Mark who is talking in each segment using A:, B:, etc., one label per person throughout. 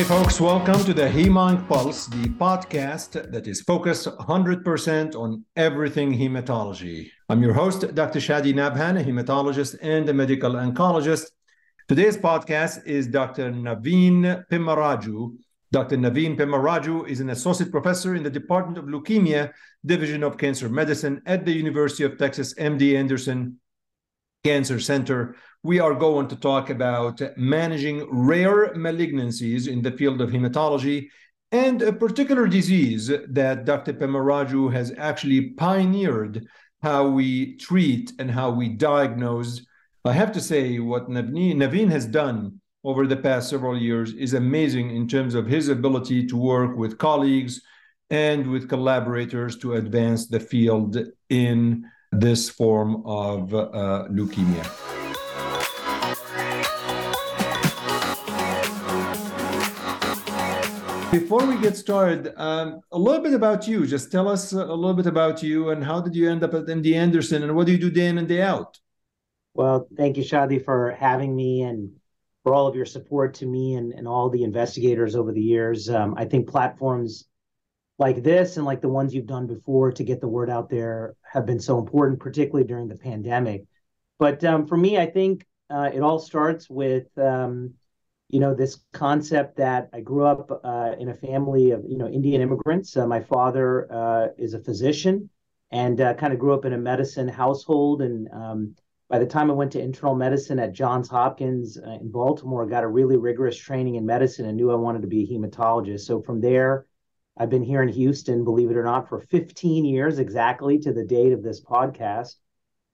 A: Hey, folks, welcome to the Hemonc Pulse, the podcast that is focused 100% on everything hematology. I'm your host, Dr. Shadi Nabhan, a hematologist and a medical oncologist. Today's podcast is Dr. Naveen Pemmaraju. Dr. Naveen Pemmaraju is an associate professor in the Department of Leukemia, Division of Cancer Medicine at the University of Texas MD Anderson Cancer Center we are going to talk about managing rare malignancies in the field of hematology and a particular disease that Dr. Pemmaraju has actually pioneered how we treat and how we diagnose. I have to say, what Naveen has done over the past several years is amazing in terms of his ability to work with colleagues and with collaborators to advance the field in this form of uh, leukemia. Before we get started, um, a little bit about you. Just tell us a little bit about you and how did you end up at MD Anderson and what do you do day in and day out?
B: Well, thank you, Shadi, for having me and for all of your support to me and, and all the investigators over the years. Um, I think platforms like this and like the ones you've done before to get the word out there have been so important, particularly during the pandemic. But um, for me, I think uh, it all starts with um, you know this concept that I grew up uh, in a family of you know Indian immigrants. Uh, my father uh, is a physician, and uh, kind of grew up in a medicine household. And um, by the time I went to internal medicine at Johns Hopkins uh, in Baltimore, I got a really rigorous training in medicine and knew I wanted to be a hematologist. So from there, I've been here in Houston, believe it or not, for 15 years exactly to the date of this podcast,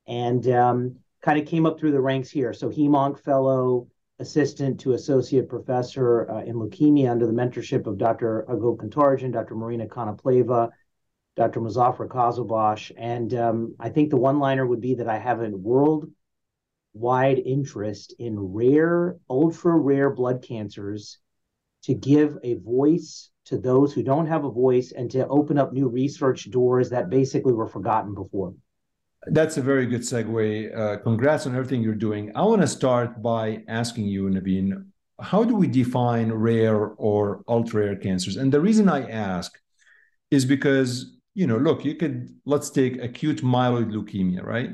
B: and um, kind of came up through the ranks here. So Hemonc Fellow assistant to associate professor uh, in leukemia under the mentorship of Dr. Agop Kantarjian, Dr. Marina Konopleva, Dr. Muzaffar Qazilbash. And um, I think the one liner would be that I have a worldwide interest in rare, ultra rare blood cancers to give a voice to those who don't have a voice and to open up new research doors that basically were forgotten before.
A: That's a very good segue. Uh, congrats on everything you're doing. I want to start by asking you, Naveen, how do we define rare or ultra rare cancers? And the reason I ask is because, you know, look, you could, let's take acute myeloid leukemia, right?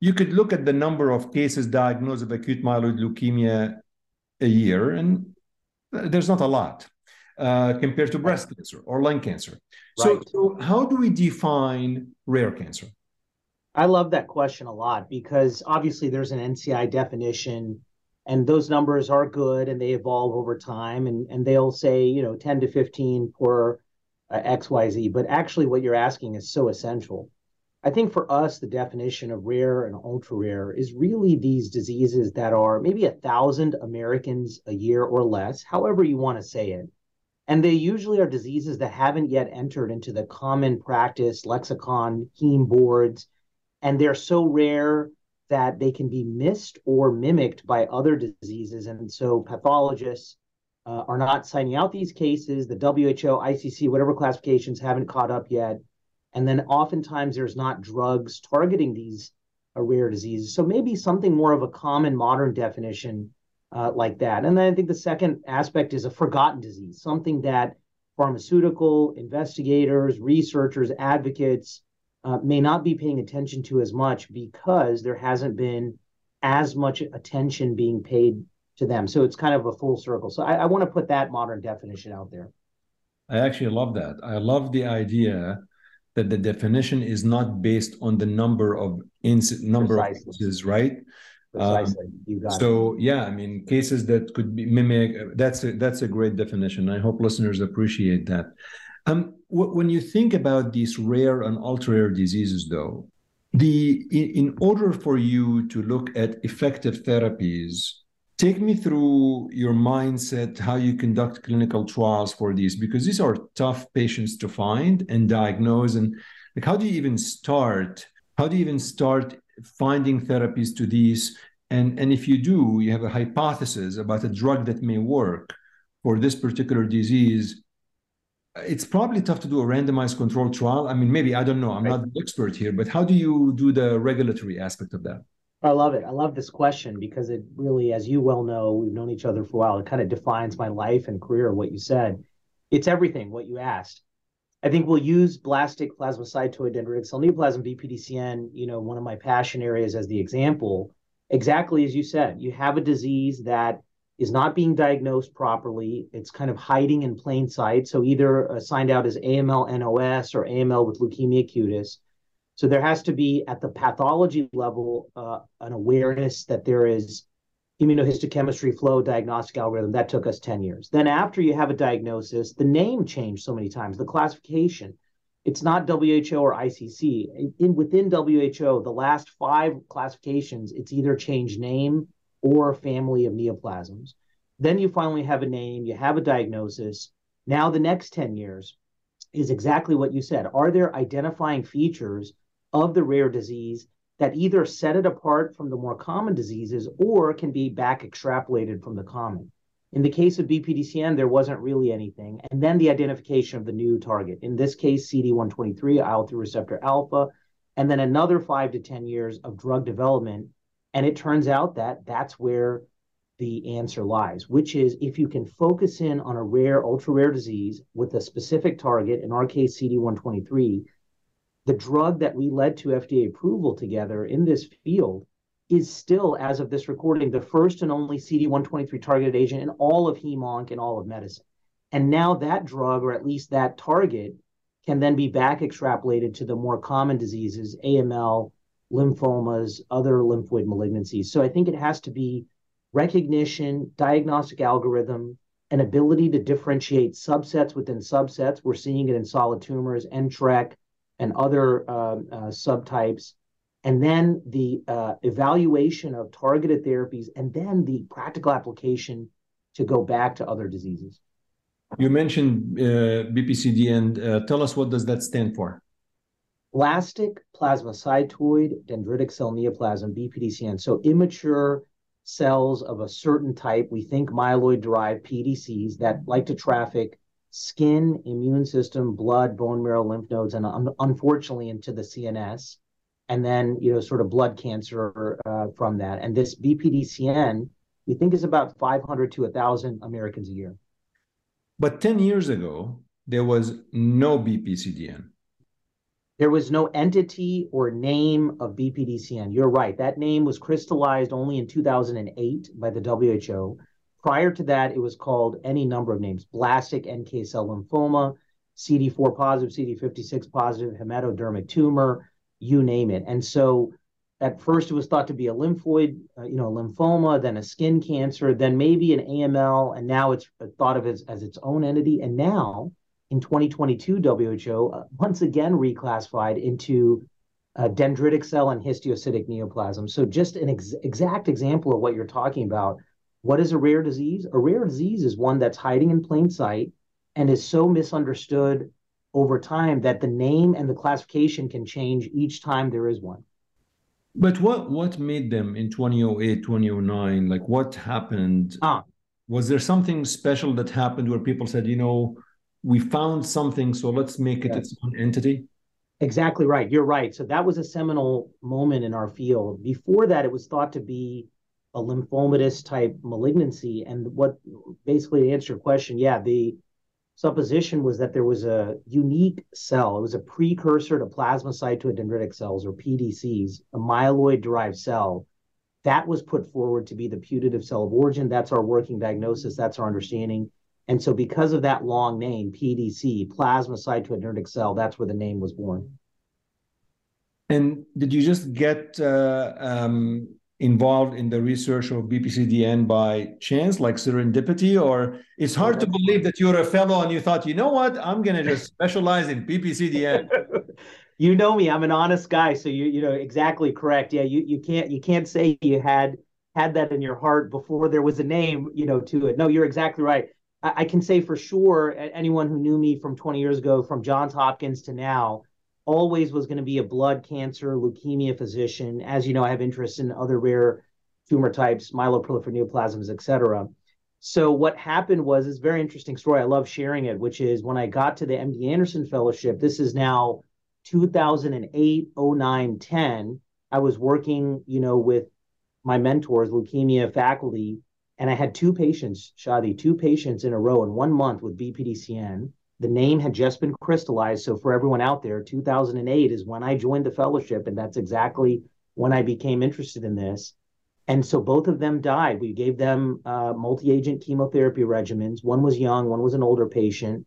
A: You could look at the number of cases diagnosed of acute myeloid leukemia a year, and there's not a lot uh, compared to breast cancer or lung cancer. Right. So, so, how do we define rare cancer?
B: I love that question a lot because obviously there's an NCI definition and those numbers are good and they evolve over time and, and they'll say, you know, 10 to 15 per uh, XYZ. But actually, what you're asking is so essential. I think for us, the definition of rare and ultra rare is really these diseases that are maybe a thousand Americans a year or less, however you want to say it. And they usually are diseases that haven't yet entered into the common practice lexicon, heme boards, and they're so rare that they can be missed or mimicked by other diseases. And so pathologists uh, are not signing out these cases. The WHO, ICC, whatever classifications haven't caught up yet. And then oftentimes there's not drugs targeting these uh, rare diseases. So maybe something more of a common modern definition uh, like that. And then I think the second aspect is a forgotten disease, something that pharmaceutical investigators, researchers, advocates uh, may not be paying attention to as much because there hasn't been as much attention being paid to them. So it's kind of a full circle. So I, I want to put that modern definition out there.
A: I actually love that. I love the idea that the definition is not based on the number of inc- number Precisely. of cases, right?
B: Precisely. Um, you got
A: so it. yeah, I mean cases that could be mimic. That's a, that's a great definition. I hope listeners appreciate that. Um, when you think about these rare and ultra rare diseases, though, the in order for you to look at effective therapies, take me through your mindset, how you conduct clinical trials for these, because these are tough patients to find and diagnose, and like how do you even start? How do you even start finding therapies to these? And and if you do, you have a hypothesis about a drug that may work for this particular disease it's probably tough to do a randomized controlled trial. I mean, maybe I don't know. I'm right. not the expert here, but how do you do the regulatory aspect of that?
B: I love it. I love this question because it really, as you well know, we've known each other for a while. It kind of defines my life and career, what you said. It's everything, what you asked. I think we'll use blastic plasmacytoid dendritic cell neoplasm, BPDCN, you know, one of my passion areas as the example. Exactly as you said, you have a disease that is not being diagnosed properly. It's kind of hiding in plain sight. So either uh, signed out as AML NOS or AML with leukemia cutis so there has to be at the pathology level uh, an awareness that there is immunohistochemistry flow diagnostic algorithm that took us 10 years. Then after you have a diagnosis, the name changed so many times, the classification. It's not WHO or ICC. In, in within WHO, the last five classifications, it's either changed name or a family of neoplasms. Then you finally have a name, you have a diagnosis. Now the next 10 years is exactly what you said. Are there identifying features of the rare disease that either set it apart from the more common diseases or can be back extrapolated from the common. In the case of BPDCN, there wasn't really anything. And then the identification of the new target, in this case, CD123, IL 3 receptor alpha, and then another five to 10 years of drug development. And it turns out that that's where the answer lies, which is if you can focus in on a rare, ultra rare disease with a specific target, in our case, CD123, the drug that we led to FDA approval together in this field is still, as of this recording, the first and only CD123 targeted agent in all of hemonc and all of medicine. And now that drug, or at least that target, can then be back extrapolated to the more common diseases, AML, lymphomas, other lymphoid malignancies. So I think it has to be recognition, diagnostic algorithm, an ability to differentiate subsets within subsets. We're seeing it in solid tumors, NTRK, and other um, uh, subtypes, and then the uh, evaluation of targeted therapies, and then the practical application to go back to other diseases.
A: You mentioned uh, BPCD, and uh, tell us what does that stand for?
B: Blastic plasmacytoid dendritic cell neoplasm, BPDCN. So immature cells of a certain type, we think myeloid-derived PDCs that like to traffic skin, immune system, blood, bone marrow, lymph nodes, and un- unfortunately into the CNS, and then you know sort of blood cancer uh, from that. And this BPDCN, we think is about 500 to 1,000 Americans a year.
A: But 10 years ago, there was no BPCDN.
B: There was no entity or name of BPDCN. You're right. That name was crystallized only in 2008 by the WHO. Prior to that, it was called any number of names blastic NK cell lymphoma, CD4 positive, CD56 positive, hematodermic tumor, you name it. And so at first it was thought to be a lymphoid, uh, you know, lymphoma, then a skin cancer, then maybe an AML, and now it's thought of as, as its own entity. And now in 2022, WHO uh, once again reclassified into uh, dendritic cell and histiocytic neoplasm. So just an ex- exact example of what you're talking about what is a rare disease? A rare disease is one that's hiding in plain sight and is so misunderstood over time that the name and the classification can change each time there is one.
A: But what what made them in 2008, 2009? Like what happened? Ah. Was there something special that happened where people said, you know, we found something, so let's make it yes. its own entity?
B: Exactly right. You're right. So that was a seminal moment in our field. Before that, it was thought to be a lymphomatous type malignancy. And what basically to answer your question, yeah, the supposition was that there was a unique cell. It was a precursor to plasmacytoid dendritic cells or PDCs, a myeloid derived cell. That was put forward to be the putative cell of origin. That's our working diagnosis. That's our understanding. And so, because of that long name, PDC, plasmacytoid dendritic cell, that's where the name was born.
A: And did you just get uh, um, involved in the research of BPCDN by chance, like serendipity, or it's hard to believe that you're a fellow and you thought, you know what, I'm going to just specialize in BPCDN.
B: you know me, I'm an honest guy, so you you know exactly correct. Yeah, you you can't you can't say you had had that in your heart before there was a name, you know, to it. No, you're exactly right. I, I can say for sure, anyone who knew me from 20 years ago, from Johns Hopkins to now, always was going to be a blood cancer, leukemia physician. As you know, I have interest in other rare tumor types, myeloproliferative neoplasms, et cetera. So what happened was this very interesting story. I love sharing it, which is when I got to the MD Anderson Fellowship, this is now 2008, 09, 10. I was working, you know, with my mentors, leukemia faculty, and I had two patients, Shadi, two patients in a row in one month with BPDCN. The name had just been crystallized. So for everyone out there, 2008 is when I joined the fellowship, and that's exactly when I became interested in this. And so both of them died. We gave them uh, multi-agent chemotherapy regimens. One was young, one was an older patient.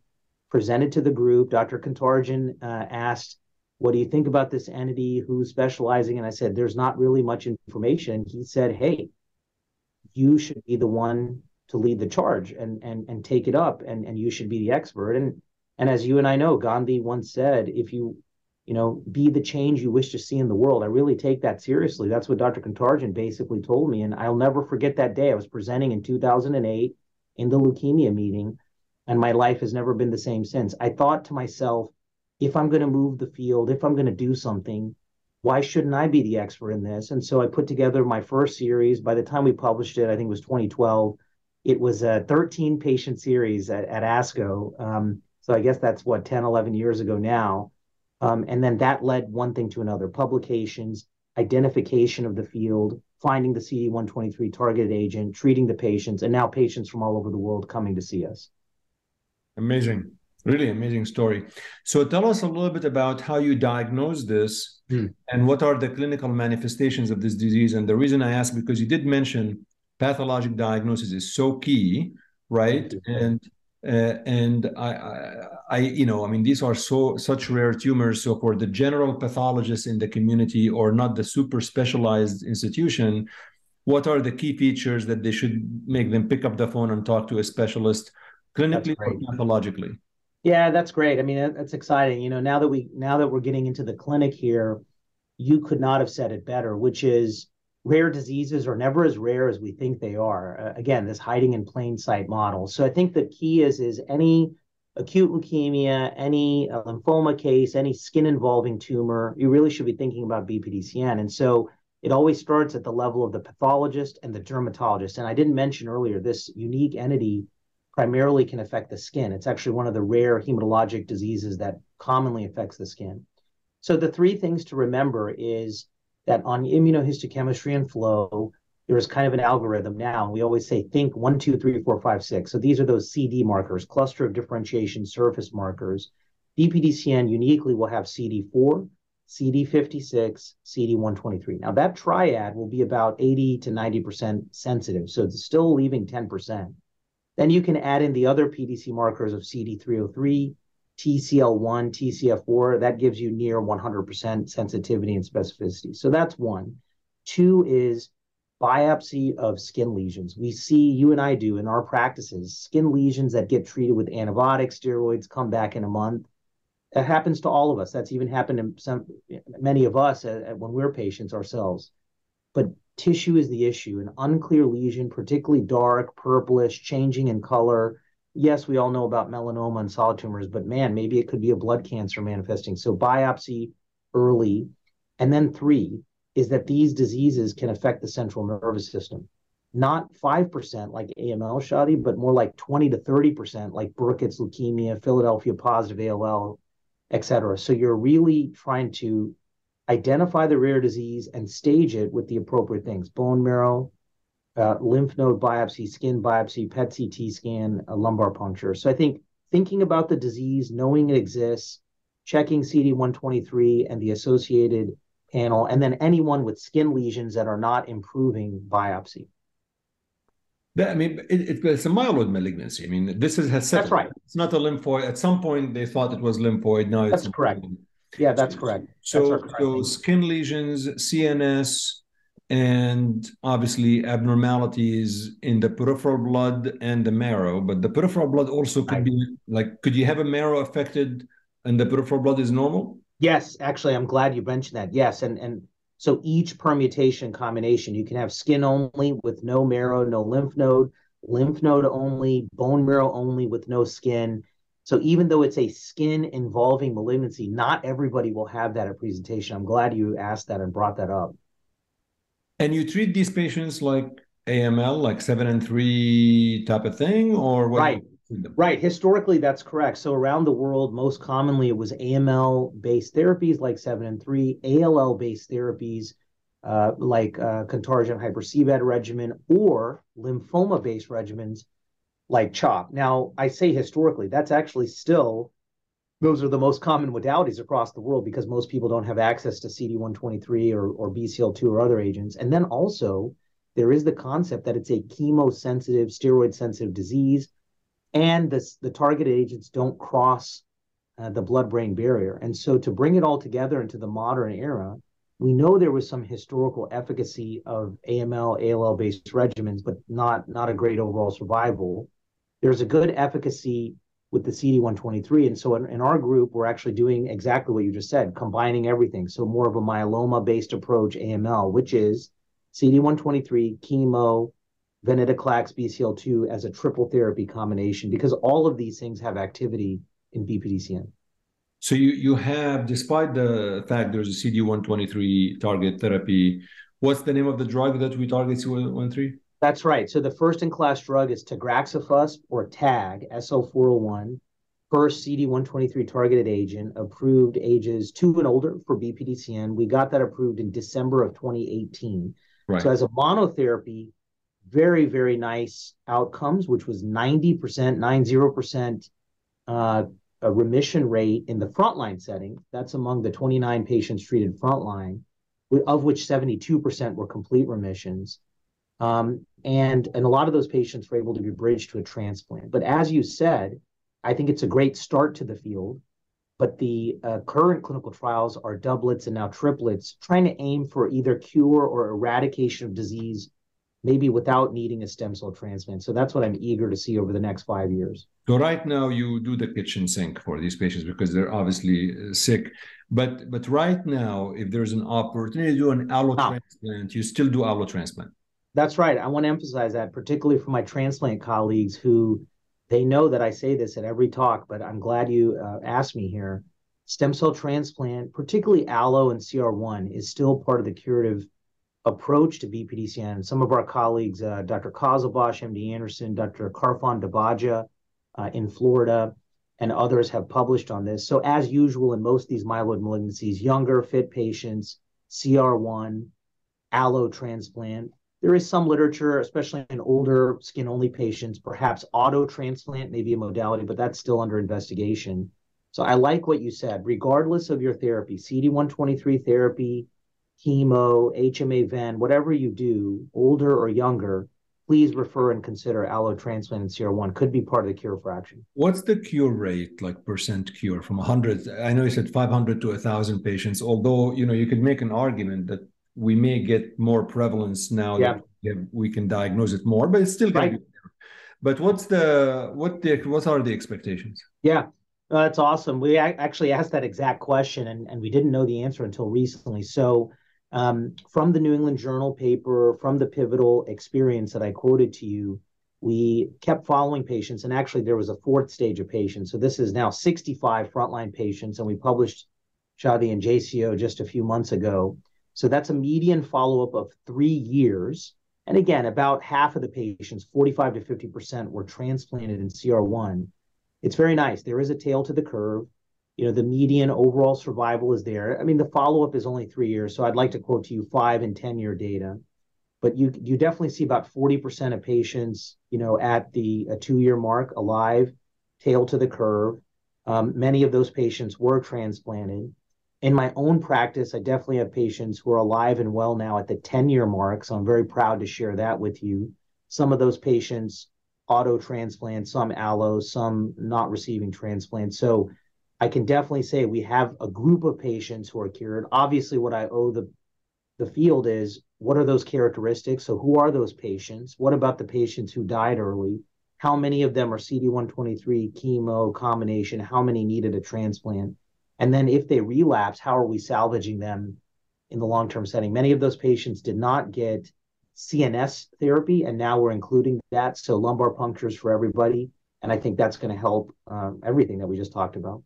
B: Presented to the group. Dr. Kantarjian uh, asked, "What do you think about this entity? Who's specializing?" And I said, "There's not really much information." He said, "Hey, you should be the one to lead the charge and and and take it up, and and you should be the expert." And and as you and I know, Gandhi once said, "If you you know, be the change you wish to see in the world. I really take that seriously. That's what Dr. Kantarjian basically told me. And I'll never forget that day. I was presenting in 2008 in the leukemia meeting, and my life has never been the same since. I thought to myself, if I'm going to move the field, if I'm going to do something, why shouldn't I be the expert in this? And so I put together my first series. By the time we published it, I think it was 2012. It was a 13 patient series at, at ASCO. Um, so I guess that's what 10, 11 years ago now um, and then that led one thing to another publications, identification of the field, finding the CD123 targeted agent, treating the patients, and now patients from all over the world coming to see us.
A: Amazing. Really amazing story. So tell us a little bit about how you diagnose this hmm. and what are the clinical manifestations of this disease. And the reason I ask because you did mention pathologic diagnosis is so key, right? And uh, and I, I, I, you know, I mean, these are so such rare tumors. So for the general pathologist in the community or not the super specialized institution, what are the key features that they should make them pick up the phone and talk to a specialist, clinically or pathologically?
B: Yeah, that's great. I mean, that's exciting. You know, now that we now that we're getting into the clinic here, you could not have said it better, which is rare diseases are never as rare as we think they are. Uh, again, this hiding in plain sight model. So I think the key is is any acute leukemia, any uh, lymphoma case, any skin involving tumor, you really should be thinking about BPDCN. And so it always starts at the level of the pathologist and the dermatologist. And I didn't mention earlier this unique entity primarily can affect the skin. It's actually one of the rare hematologic diseases that commonly affects the skin. So the three things to remember is that on immunohistochemistry and flow, there's kind of an algorithm now. We always say think one, two, three, four, five, six. So these are those CD markers, cluster of differentiation surface markers. BPDCN uniquely will have CD4, CD56, CD123. Now that triad will be about 80 to 90% sensitive. So it's still leaving 10%. Then you can add in the other PDC markers of CD303, TCL1, TCF4, that gives you near 100% sensitivity and specificity. So that's one. Two is biopsy of skin lesions. We see, you and I do in our practices, skin lesions that get treated with antibiotics, steroids, come back in a month. That happens to all of us. That's even happened to some, many of us uh, when we're patients ourselves. But tissue is the issue. An unclear lesion, particularly dark, purplish, changing in color, yes, we all know about melanoma and solid tumors, but man, maybe it could be a blood cancer manifesting. So biopsy early. And then three is that these diseases can affect the central nervous system. Not 5% like AML, Shadi, but more like 20 to 30% like Burkitt's leukemia, Philadelphia positive ALL, et cetera. So you're really trying to identify the rare disease and stage it with the appropriate things bone marrow, uh, lymph node biopsy, skin biopsy, PET CT scan, a lumbar puncture. So I think thinking about the disease, knowing it exists, checking CD123 and the associated panel, and then anyone with skin lesions that are not improving biopsy.
A: I mean, it, it's a myeloid malignancy. I mean, this is has
B: That's right.
A: It's not a lymphoid. At some point, they thought it was lymphoid. Now
B: that's correct. Yeah, that's correct.
A: So,
B: that's
A: correct so skin lesions, CNS, and obviously abnormalities in the peripheral blood and the marrow. But the peripheral blood also could be like, could you have a marrow affected and the peripheral blood is normal?
B: Yes, actually, I'm glad you mentioned that. Yes, and and so each permutation combination, you can have skin only with no marrow, no lymph node, lymph node only, bone marrow only with no skin. So even though it's a skin involving malignancy, not everybody will have that at presentation. I'm glad you asked that and brought that up.
A: And you treat these patients like AML, like seven and three type of thing, or what?
B: Right. Right. Historically, that's correct. So around the world, most commonly it was AML based therapies like seven and three, ALL based therapies, uh, like uh, Kantarjian hyper regimen or lymphoma-based regimens like CHOP. Now, I say historically, that's actually still those are the most common modalities across the world because most people don't have access to CD123 or, or BCL2 or other agents. And then also, there is the concept that it's a chemosensitive, steroid sensitive disease, and this, the targeted agents don't cross uh, the blood brain barrier. And so, to bring it all together into the modern era, we know there was some historical efficacy of AML, ALL based regimens, but not, not a great overall survival. There's a good efficacy with the CD123. And so in, in, our group, we're actually doing exactly what you just said, combining everything. So more of a myeloma based approach, AML, which is CD123, chemo, venetoclax, BCL2 as a triple therapy combination, because all of these things have activity in BPDCN.
A: So you, you have, despite the fact there's a CD123 target therapy, what's the name of the drug that we target CD123?
B: That's right. So the first in class drug is tagraxofusp or TAG, SL401, first CD123 targeted agent approved ages two and older for BPDCN. We got that approved in December of 2018. Right. So as a monotherapy, very, very nice outcomes, which was 90%, 90% uh, a remission rate in the frontline setting. That's among the 29 patients treated frontline, of which 72% were complete remissions. Um, and, and a lot of those patients were able to be bridged to a transplant. But as you said, I think it's a great start to the field. But the uh, current clinical trials are doublets and now triplets, trying to aim for either cure or eradication of disease, maybe without needing a stem cell transplant. So that's what I'm eager to see over the next five years.
A: So right now you do the kitchen sink for these patients because they're obviously uh, sick. But but right now, if there's an opportunity to do an allo ah. transplant, you still do allo transplant.
B: That's right. I want to emphasize that, particularly for my transplant colleagues who they know that I say this at every talk, but I'm glad you uh, asked me here. Stem cell transplant, particularly allo and CR1, is still part of the curative approach to BPDCN. Some of our colleagues, uh, Dr. Qazilbash, MD Anderson, Dr. Karfan Dabaja uh, in Florida, and others have published on this. So, as usual in most of these myeloid malignancies, younger, fit patients, CR1, allo transplant, there is some literature, especially in older skin only patients, perhaps auto transplant may be a modality, but that's still under investigation. So I like what you said. Regardless of your therapy, CD123 therapy, chemo, HMA ven, whatever you do, older or younger, please refer and consider allo transplant and CR1 could be part of the cure fraction.
A: What's the cure rate, like percent cure from 100? I know you said 500 to 1,000 patients, although, you know, you could make an argument that we may get more prevalence now yeah. that we can diagnose it more, but it's still going right. to be there. But what's the what the what are the expectations?
B: Yeah, uh, that's awesome. We actually asked that exact question, and and we didn't know the answer until recently. So. Um, from the New England Journal paper, from the pivotal experience that I quoted to you, we kept following patients, and actually there was a fourth stage of patients. So this is now 65 frontline patients, and we published Shadi and JCO just a few months ago. So that's a median follow up of three years. And again, about half of the patients, 45 to 50%, were transplanted in CR1. It's very nice. There is a tail to the curve. You know, the median overall survival is there. I mean, the follow up is only three years. So I'd like to quote to you five and 10 year data. But you, you definitely see about 40% of patients, you know, at the a two year mark alive, tail to the curve. Um, many of those patients were transplanted in my own practice, I definitely have patients who are alive and well now at the 10 year mark. So I'm very proud to share that with you. Some of those patients auto transplant, some allo, some not receiving transplant. So I can definitely say we have a group of patients who are cured. Obviously, what I owe the the field is what are those characteristics? So who are those patients? What about the patients who died early? How many of them are CD123 chemo combination? How many needed a transplant? And then if they relapse, how are we salvaging them in the long term setting? Many of those patients did not get CNS therapy, and now we're including that. So lumbar punctures for everybody. And I think that's going to help um, everything that we just talked about.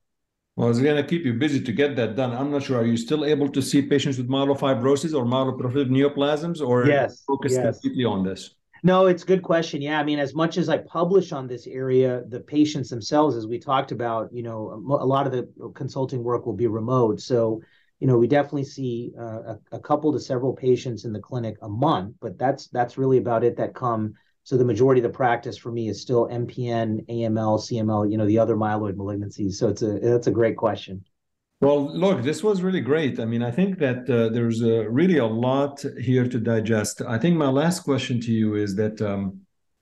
A: Well, it's going to keep you busy to get that done. I'm not sure. Are you still able to see patients with myelofibrosis or myeloproliferative neoplasms, or
B: yes,
A: focus yes. completely on this?
B: No, it's a good question. Yeah, I mean, as much as I publish on this area, the patients themselves, as we talked about, you know, a lot of the consulting work will be remote. So you know, we definitely see uh, a, a, couple to several patients in the clinic a month, but that's that's really about it that come. So the majority of the practice for me is still MPN, AML, CML, you know, the other myeloid malignancies. So it's a that's a great question.
A: Well, look, this was really great. I mean, I think that uh, there's uh, really a lot here to digest. I think my last question to you is that um,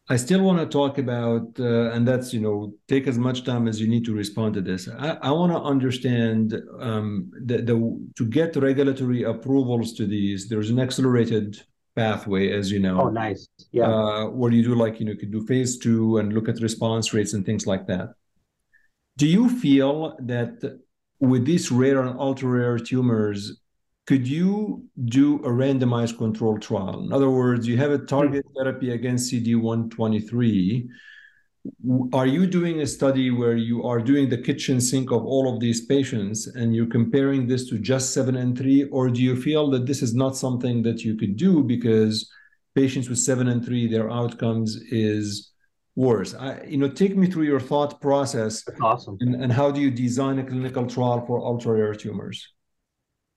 A: I still want to talk about, uh, and that's, you know, take as much time as you need to respond to this. I, I want to understand um, the, the, to get regulatory approvals to these, there's an accelerated pathway, as you know.
B: Oh, nice. Yeah.
A: Uh, where you do like, you know, you could do phase two and look at response rates and things like that. Do you feel that with these rare and ultra rare tumors, could you do a randomized control trial? In other words, you have a target mm. therapy against CD123. Are you doing a study where you are doing the kitchen sink of all of these patients and you're comparing this to just 7 and 3? Or do you feel that this is not something that you could do because patients with 7 and 3, their outcomes is worse? I, you know, take me through your thought process.
B: awesome.
A: And, and how do you design a clinical trial for ultra rare tumors?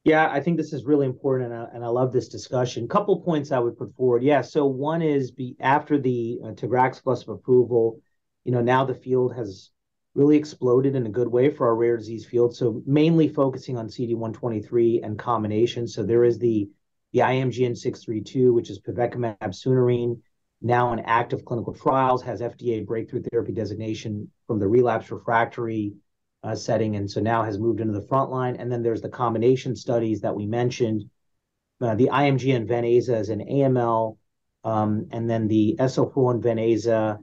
B: Yeah, I think this is really important, and I, and I love this discussion. Couple points I would put forward. Yeah, so one is be after the uh, Tagraxofusp approval, you know, now the field has really exploded in a good way for our rare disease field. So mainly focusing on CD123 and combinations. So there is the the IMGN 632, which is pivekimab sunirine, now in active clinical trials, has FDA breakthrough therapy designation from the relapse refractory uh, setting, and so now has moved into the front line. And then there's the combination studies that we mentioned. Uh, the IMGN Ven/Aza is an AML, um, and then the SL401 Ven/Aza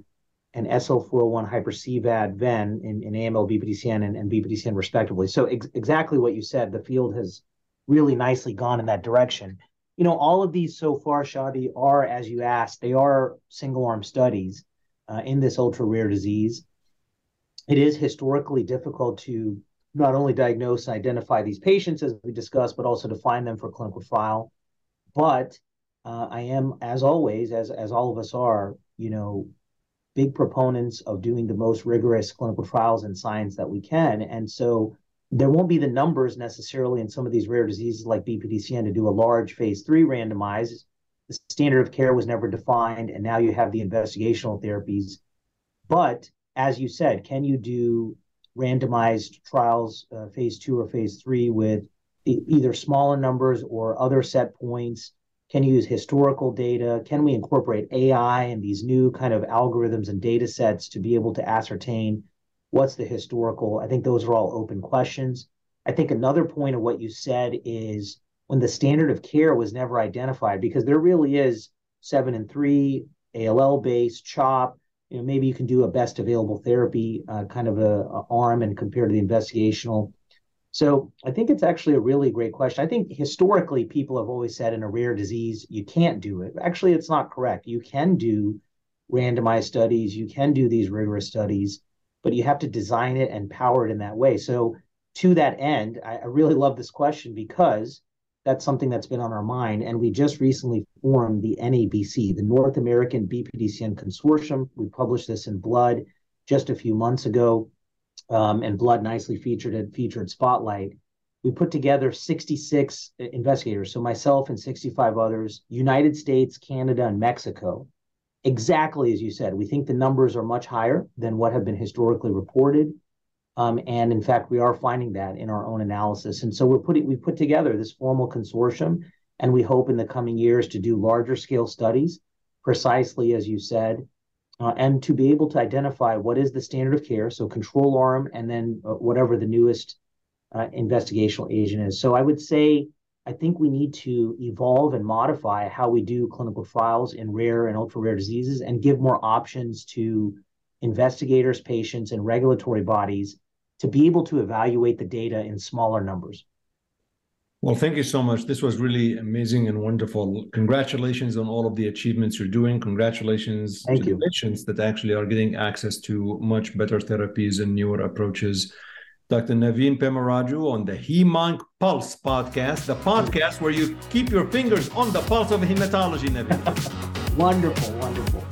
B: and SL401 hyper-CVAD Ven in, AML, BPDCN, and BPDCN respectively. So exactly what you said, the field has really nicely gone in that direction. You know, all of these so far, Shadi, are, as you asked, they are single-arm studies uh, in this ultra-rare disease it is historically difficult to not only diagnose and identify these patients as we discussed, but also to find them for clinical trial. But uh, I am, as always, as as all of us are, you know, big proponents of doing the most rigorous clinical trials and science that we can. And so there won't be the numbers necessarily in some of these rare diseases like BPDCN to do a large phase three randomized. The standard of care was never defined, and now you have the investigational therapies. But as you said, can you do randomized trials, uh, phase two or phase three, with either smaller numbers or other set points? Can you use historical data? Can we incorporate AI and these new kind of algorithms and data sets to be able to ascertain what's the historical? I think those are all open questions. I think another point of what you said is when the standard of care was never identified, because there really is seven and three, ALL based, CHOP, you know, maybe you can do a best available therapy uh, kind of a, a, arm and compare to the investigational. So I think it's actually a really great question. I think historically people have always said in a rare disease you can't do it. Actually, it's not correct. You can do randomized studies, you can do these rigorous studies, but you have to design it and power it in that way. So to that end, I, I really love this question because that's something that's been on our mind. And we just recently formed the NABC, the North American BPDCN Consortium. We published this in Blood just a few months ago, um, and Blood nicely featured it, featured Spotlight. We put together 66 investigators, so myself and 65 others, United States, Canada, and Mexico. Exactly as you said, we think the numbers are much higher than what have been historically reported. Um, and in fact, we are finding that in our own analysis. And so we're putting we put together this formal consortium, and we hope in the coming years to do larger scale studies, precisely as you said, uh, and to be able to identify what is the standard of care, so control arm, and then uh, whatever the newest uh, investigational agent is. So I would say I think we need to evolve and modify how we do clinical trials in rare and ultra rare diseases, and give more options to investigators, patients, and regulatory bodies to be able to evaluate the data in smaller numbers.
A: Well, thank you so much. This was really amazing and wonderful. Congratulations on all of the achievements you're doing. Congratulations
B: thank
A: to
B: you.
A: the patients that actually are getting access to much better therapies and newer approaches. Dr. Naveen Pemmaraju on the HemOnc Pulse podcast, the podcast where you keep your fingers on the pulse of hematology, Naveen.
B: wonderful, wonderful.